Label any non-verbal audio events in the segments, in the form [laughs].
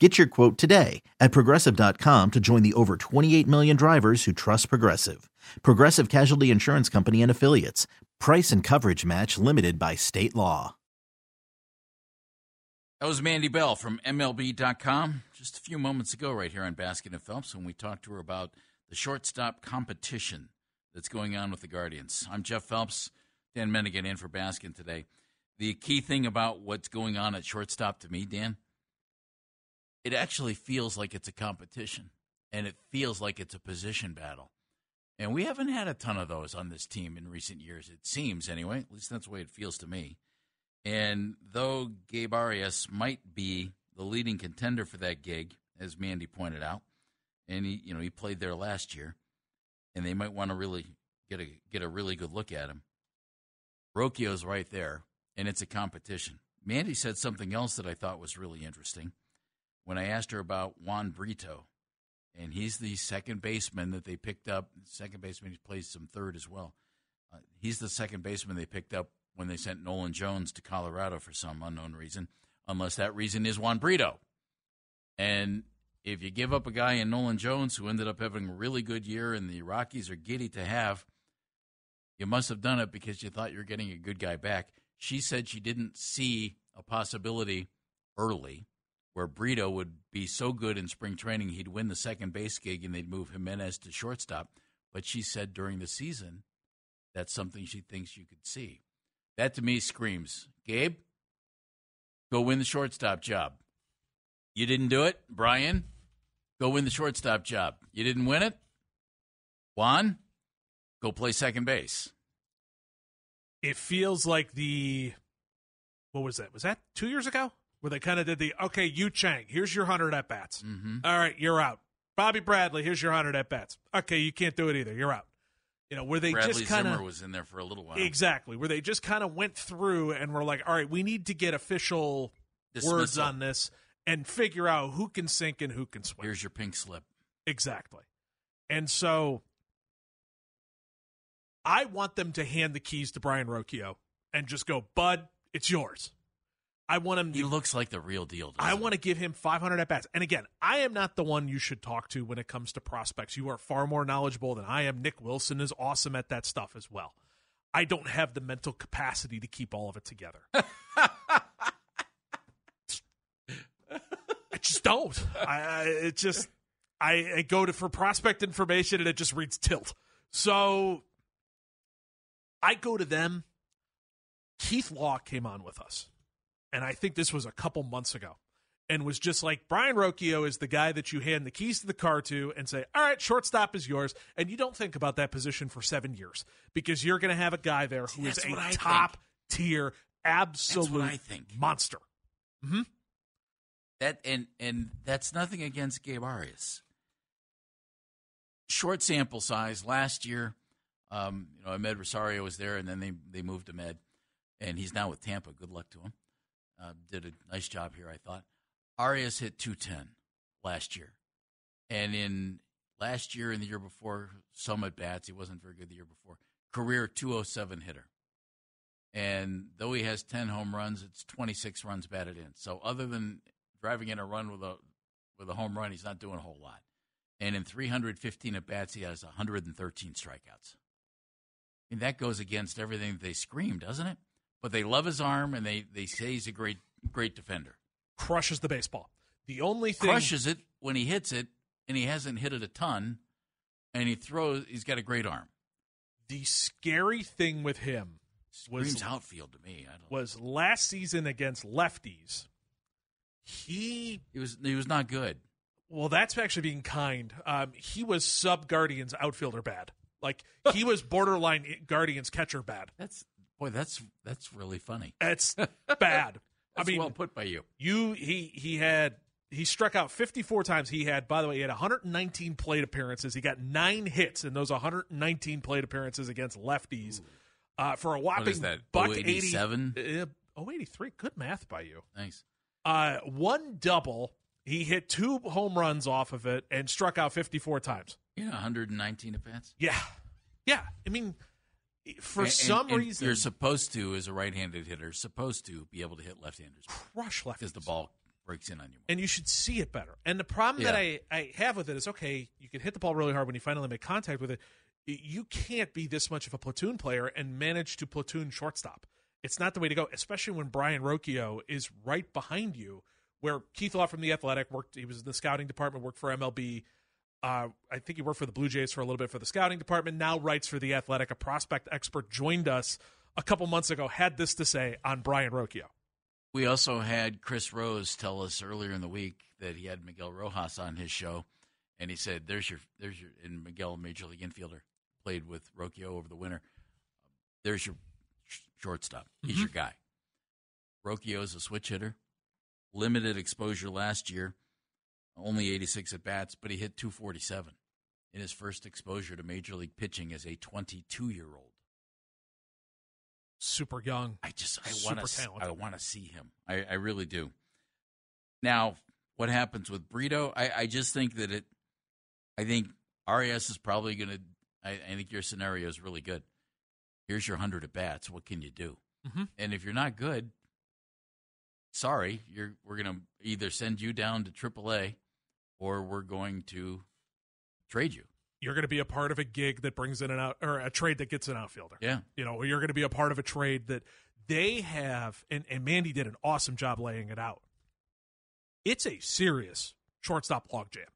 Get your quote today at progressive.com to join the over 28 million drivers who trust Progressive. Progressive Casualty Insurance Company and Affiliates. Price and coverage match limited by state law. That was Mandy Bell from MLB.com just a few moments ago, right here on Baskin and Phelps, when we talked to her about the shortstop competition that's going on with the Guardians. I'm Jeff Phelps, Dan Menningen in for Baskin today. The key thing about what's going on at shortstop to me, Dan, it actually feels like it's a competition and it feels like it's a position battle. And we haven't had a ton of those on this team in recent years, it seems anyway. At least that's the way it feels to me. And though Gabe Arias might be the leading contender for that gig, as Mandy pointed out, and he you know he played there last year, and they might want to really get a get a really good look at him. Rocchio's right there, and it's a competition. Mandy said something else that I thought was really interesting when I asked her about Juan Brito, and he's the second baseman that they picked up. Second baseman, he plays some third as well. Uh, he's the second baseman they picked up when they sent Nolan Jones to Colorado for some unknown reason, unless that reason is Juan Brito. And if you give up a guy in Nolan Jones who ended up having a really good year and the Rockies are giddy to have, you must have done it because you thought you were getting a good guy back. She said she didn't see a possibility early where Brito would be so good in spring training he'd win the second base gig and they'd move Gimenez to shortstop. But she said during the season that's something she thinks you could see. That to me screams, Gabe, go win the shortstop job. You didn't do it, Brayan. Go win the shortstop job. You didn't win it, Juan. Go play second base. It feels like the what was that? Was that two years ago? Where they kind of did the okay, Yu Chang, here's your hundred at bats. Mm-hmm. All right, you're out. Bobby Bradley, here's your hundred at bats. Okay, you can't do it either. You're out. You know where they Bradley just kind of was in there for a little while. exactly where they just kind of went through and were like, all right, we need to get official Dismissal. words on this and figure out who can sink and who can swim. Here's your pink slip. Exactly. And so I want them to hand the keys to Brayan Rocchio and just go, Bud, it's yours. I want him. He To, looks like the real deal. I he? want to give him 500 at bats. And again, I am not the one you should talk to when it comes to prospects. You are far more knowledgeable than I am. Nick Wilson is awesome at that stuff as well. I don't have the mental capacity to keep all of it together. [laughs] I just don't. I, I it just I, I go to for prospect information and it just reads tilt. So I go to them. Keith Law came on with us, and I think this was a couple months ago, and was just like Brayan Rocchio is the guy that you hand the keys to the car to and say, "All right, shortstop is yours," and you don't think about that position for seven years because you're going to have a guy there who is That's a what I think. top tier, absolute monster. hmm That and and that's nothing against Gabe Arias. Short sample size last year. Um, you know, Amed Rosario was there, and then they they moved Amed, and he's now with Tampa. Good luck to him. Uh, did a nice job here, I thought. Arias hit 210 last year, and in last year and the year before, some at bats. He wasn't very good the year before. Career 207 hitter. And though he has 10 home runs, it's 26 runs batted in. So other than driving in a run with a with a home run, he's not doing a whole lot. And in 315 at bats, he has 113 strikeouts. Mean, that goes against everything they scream, doesn't it? But they love his arm, and they, they say he's a great great defender. Crushes the baseball. The only thing Crushes it when he hits it, and he hasn't hit it a ton, and he throws, he's got a great arm. The scary thing with him was Screams outfield to me. I don't. was last season against lefties. He He was he was not good. well, that's actually being kind. Um, he was sub Guardians outfielder bad. Like he [laughs] was borderline Guardians catcher bad. That's boy. That's that's really funny. It's [laughs] bad. I mean, well put by you. you he he had he struck out 54 times. He had, by the way, he had 119 plate appearances. He got nine hits in those 119 plate appearances against lefties uh, for a whopping that, buck 087? 80. Uh, oh, 83. Good math by you. Thanks. Uh, one double. He hit two home runs off of it and struck out 54 times. Yeah, 119 at bats. Yeah. Yeah. I mean, for And- some and reason, you're supposed to, as a right-handed hitter, supposed to be able to hit left-handers crush left because the ball breaks in on you. and you should see it better. And the problem that I, I have with it is okay, you can hit the ball really hard when you finally make contact with it. You can't be this much of a platoon player and manage to platoon shortstop. It's not the way to go, especially when Brayan Rocchio is right behind you, where Keith Law from the Athletic worked. He was in the scouting department, worked for MLB. Uh, I think he worked for the Blue Jays for a little bit for the scouting department. Now writes for the Athletic. A prospect expert joined us a couple months ago. Had this to say on Brayan Rocchio. We also had Chris Rose tell us earlier in the week that he had Miguel Rojas on his show, and he said, "There's your, there's your." And Miguel, major league infielder, played with Rocchio over the winter. There's your shortstop. He's your guy. Rocchio is a switch hitter, limited exposure last year, only 86 at bats, but he hit 247 in his first exposure to major league pitching as a 22 year old. Super young. I just I want to. I want to see him. I, I really do. Now, what happens with Brito? I, I just think that it. I think RAS is probably going to. I, think your scenario is really good. Here's your hundred at bats. What can you do? Mhm. And if you're not good, sorry, you're we're going to either send you down to AAA, or we're going to trade you. you're going to be a part of a gig that brings in an out or a trade that gets an outfielder. Yeah, You know, you're going to be a part of a trade that they have, and, and Mandy did an awesome job laying it out. It's a serious shortstop logjam,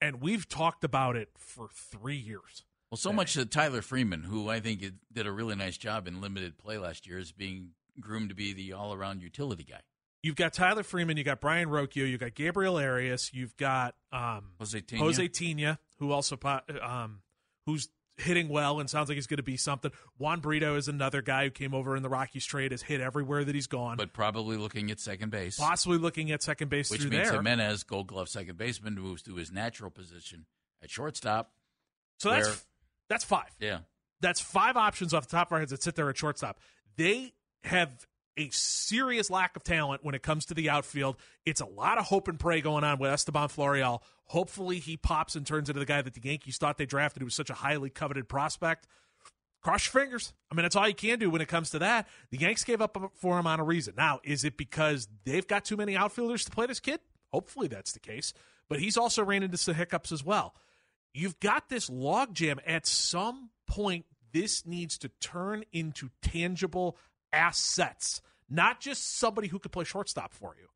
and we've talked about it for three years. Well, so much that Tyler Freeman, who I think did a really nice job in limited play last year, is being groomed to be the all-around utility guy. You've got Tyler Freeman, you've got Brayan Rocchio, you've got Gabriel Arias, you've got um, Jose Tena. Jose Tena, who also um, who's hitting well and sounds like he's going to be something. Juan Brito is another guy who came over in the Rockies trade, has hit everywhere that he's gone. but probably looking at second base, possibly looking at second base which means there. Gimenez, Gold Glove second baseman, moves to his natural position at shortstop. so that's that's five. Yeah, That's five options off the top of our heads that sit there at shortstop. They have a serious lack of talent when it comes to the outfield. It's a lot of hope and pray going on with Estevan Florial. Hopefully, he pops and turns into the guy that the Yankees thought they drafted. He was such a highly coveted prospect. Cross your fingers. I mean, that's all you can do when it comes to that. The Yanks gave up for him on a reason. Now, is it because they've got too many outfielders to play this kid? Hopefully, that's the case. But he's also ran into some hiccups as well. You've got this logjam. At some point, this needs to turn into tangible assets, not just somebody who could play shortstop for you,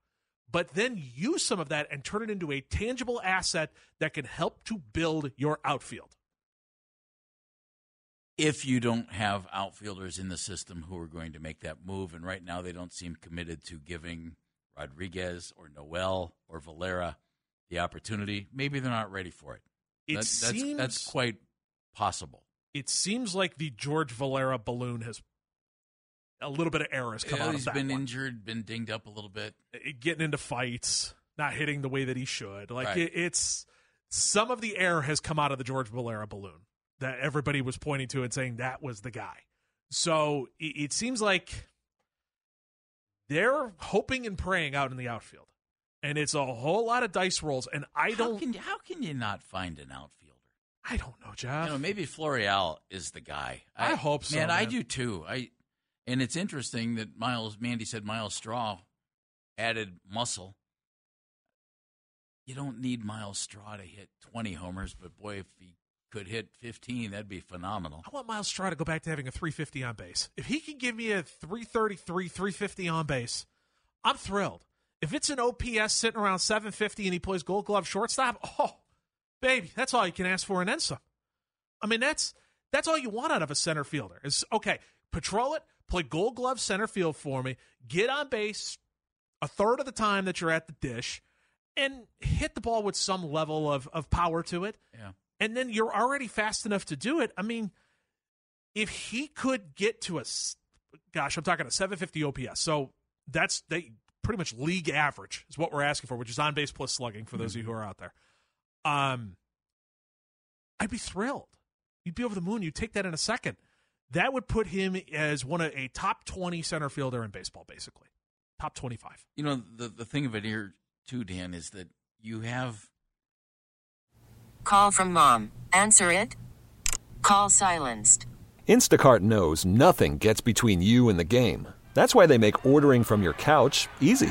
but then use some of that and turn it into a tangible asset that can help to build your outfield. if you don't have outfielders in the system who are going to make that move, and right now they don't seem committed to giving Rodriguez or Noel or Valera the opportunity, maybe they're not ready for it. It That- seems that's, that's quite possible. it seems like the George Valera balloon has a little bit of air has come Yeah, out he's that He's been one. injured, been dinged up a little bit. It- getting into fights, not hitting the way that he should. Like Right. it, it's some of the air has come out of the George Valera balloon that everybody was pointing to and saying that was the guy. So it, it seems like they're hoping and praying out in the outfield, and it's a whole lot of dice rolls. And I How don't, can, how can you not find an outfielder? I don't know, Jeff. You know, maybe Florial is the guy. I hope so, Man, I do too. I and it's interesting that Myles Mandy said Myles Straw added muscle. You don't need Myles Straw to hit 20 homers, but boy, if he could hit 15, that'd be phenomenal. I want Myles Straw to go back to having a 350 on base. If he can give me a 333, 350 on base, I'm thrilled. If it's an OPS sitting around 750 and he plays Gold Glove shortstop, oh, baby, that's all you can ask for and then some. I mean, that's that's all you want out of a center fielder. Is okay, patrol it, play Gold Glove center field for me, get on base a third of the time that you're at the dish, and hit the ball with some level of of power to it. Yeah. And then you're already fast enough to do it. I mean, if he could get to a gosh, I'm talking a 750 OPS. So that's they pretty much league average is what we're asking for, which is on base plus slugging for those of you who are out there. Um, I'd be thrilled. You'd be over the moon. You'd take that in a second. That would put him as one of a top 20 center fielder in baseball, basically. Top 25. You know, the, the thing of it here, too, Dan, is that you have. Call from mom. Answer it. Call silenced. Instacart knows nothing gets between you and the game. That's why they make ordering from your couch easy.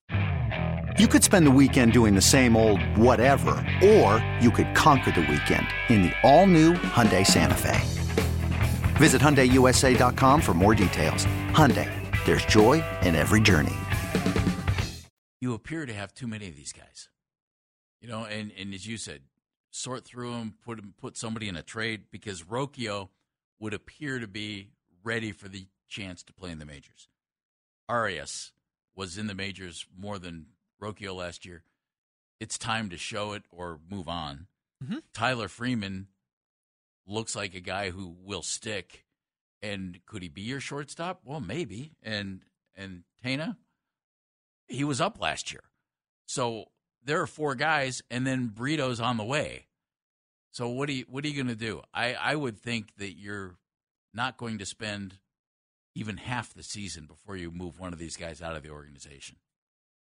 You could spend the weekend doing the same old whatever, or you could conquer the weekend in the all-new Hyundai Santa Fe. Visit HyundaiUSA.com for more details. Hyundai, there's joy in every journey. You appear to have too many of these guys. You know, and, and as you said, sort through them, put put somebody in a trade because Rocchio would appear to be ready for the chance to play in the majors. Arias was in the majors more than Rocchio last year. It's time to show it or move on. Mhm. Tyler Freeman looks like a guy who will stick. And could he be your shortstop? Well, maybe. And and Tena, he was up last year. So there are four guys, and then Brito's on the way. So what are you what are you going to do? I I would think that you're not going to spend even half the season before you move one of these guys out of the organization.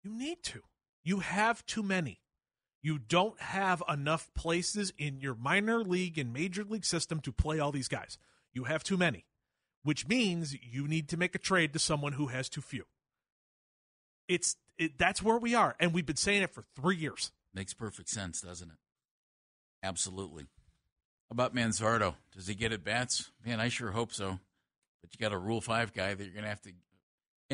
You need to. You have too many. You don't have enough places in your minor league and major league system to play all these guys. You have too many, which means you need to make a trade to someone who has too few. It's it, that's where we are, and we've been saying it for three years. Makes perfect sense, doesn't it? Absolutely. How about Manzardo? Does he get at bats? Man, I sure hope so. But you got a Rule Five guy that you're going to have to.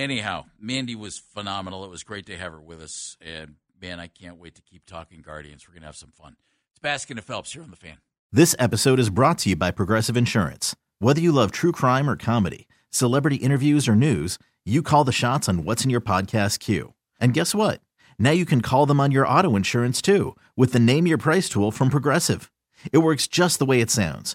Anyhow, Mandy was phenomenal. It was great to have her with us, and man, I can't wait to keep talking Guardians. We're going to have some fun. It's Baskin and Phelps here on the Fan. This episode is brought to you by Progressive Insurance. Whether you love true crime or comedy, celebrity interviews or news, you call the shots on what's in your podcast queue. And guess what? Now you can call them on your auto insurance too with the Name Your Price tool from Progressive. It works just the way it sounds.